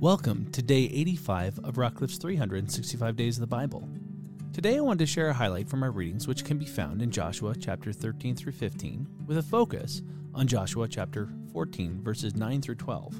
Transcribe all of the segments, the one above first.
Welcome to day 85 of Rockcliffe's 365 Days of the Bible. Today I wanted to share a highlight from our readings which can be found in Joshua chapter 13 through 15 with a focus on Joshua chapter 14 verses 9 through 12.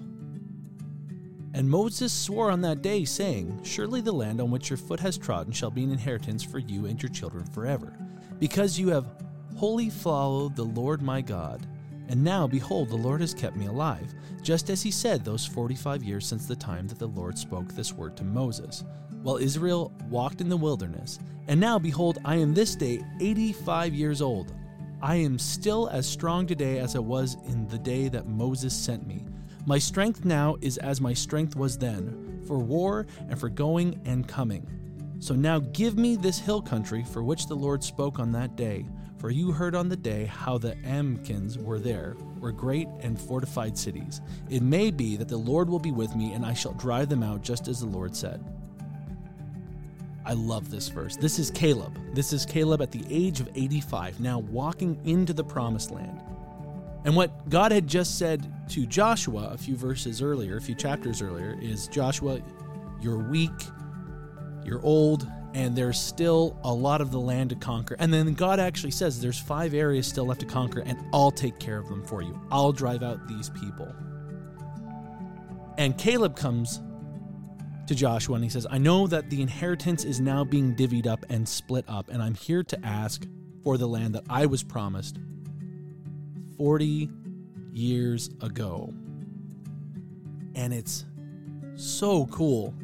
And Moses swore on that day, saying, Surely the land on which your foot has trodden shall be an inheritance for you and your children forever, because you have wholly followed the Lord my God and now, behold, the Lord has kept me alive, just as he said those 45 years since the time that the Lord spoke this word to Moses, while Israel walked in the wilderness. And now, behold, I am this day 85 years old. I am still as strong today as I was in the day that Moses sent me. My strength now is as my strength was then, for war and for going and coming. So now give me this hill country for which the Lord spoke on that day for you heard on the day how the Anakims were there, were great and fortified cities. It may be that the Lord will be with me, and I shall drive them out just as the Lord said. I love this verse. This is Caleb. This is Caleb at the age of 85, now walking into the promised land. And what God had just said to Joshua a few verses earlier, a few chapters earlier, is Joshua, you're weak, you're old, and there's still a lot of the land to conquer. And then God actually says there's five areas still left to conquer, and I'll take care of them for you. I'll drive out these people. And Caleb comes to Joshua and he says, I know that the inheritance is now being divvied up and split up, and I'm here to ask for the land that I was promised 40 years ago. And it's so cool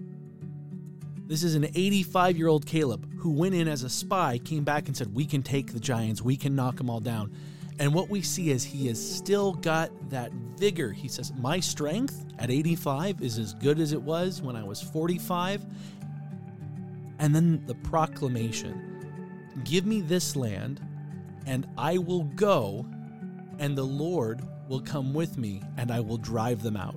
this is an 85 year old Caleb who went in as a spy, came back and said, We can take the giants, we can knock them all down. And what we see is he has still got that vigor. He says, My strength at 85 is as good as it was when I was 45. And then the proclamation Give me this land, and I will go, and the Lord will come with me, and I will drive them out.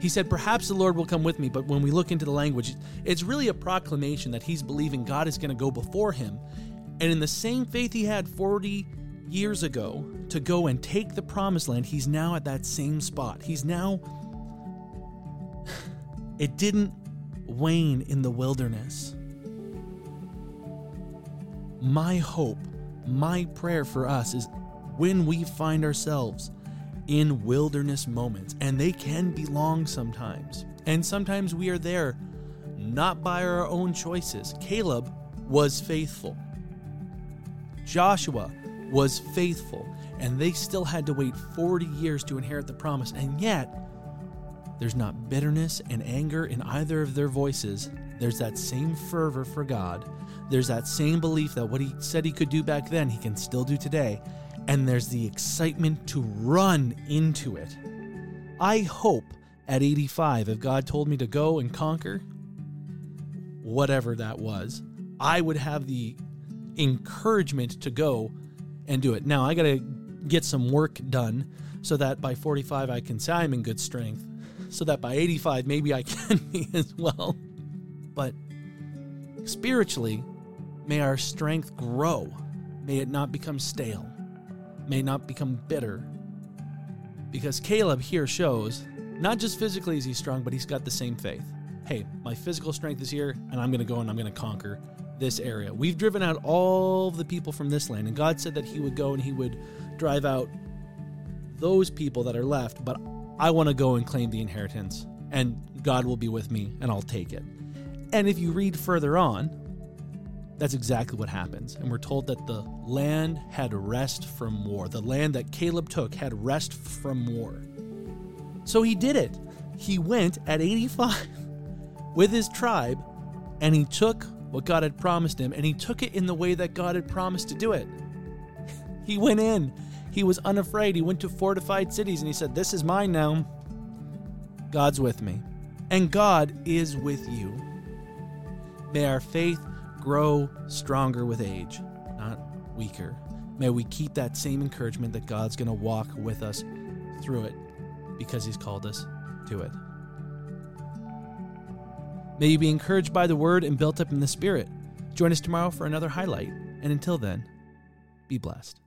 He said, Perhaps the Lord will come with me, but when we look into the language, it's really a proclamation that he's believing God is going to go before him. And in the same faith he had 40 years ago to go and take the promised land, he's now at that same spot. He's now. It didn't wane in the wilderness. My hope, my prayer for us is when we find ourselves in wilderness moments, and they can be long sometimes. And sometimes we are there not by our own choices. Caleb was faithful, Joshua was faithful, and they still had to wait 40 years to inherit the promise. And yet, there's not bitterness and anger in either of their voices. There's that same fervor for God. There's that same belief that what he said he could do back then, he can still do today and there's the excitement to run into it. I hope at 85, if God told me to go and conquer whatever that was, I would have the encouragement to go and do it. Now, I got to get some work done so that by 45 I can say I'm in good strength, so that by 85 maybe I can be as well. But spiritually, may our strength grow, may it not become stale may not become bitter. Because Caleb here shows not just physically is he strong, but he's got the same faith. Hey, my physical strength is here, and I'm going to go and I'm going to conquer this area. We've driven out all the people from this land, and God said that He would go and He would drive out those people that are left, but I want to go and claim the inheritance, and God will be with me, and I'll take it. And if you read further on, that's exactly what happens. And we're told that the land had rest from war. The land that Caleb took had rest from war. So he did it. He went at 85 with his tribe and he took what God had promised him and he took it in the way that God had promised to do it. He went in. He was unafraid. He went to fortified cities and he said, This is mine now. God's with me. And God is with you. May our faith grow stronger with age, not weaker. May we keep that same encouragement that God's going to walk with us through it because He's called us to it. May you be encouraged by the word and built up in the Spirit. Join us tomorrow for another highlight. And until then, be blessed.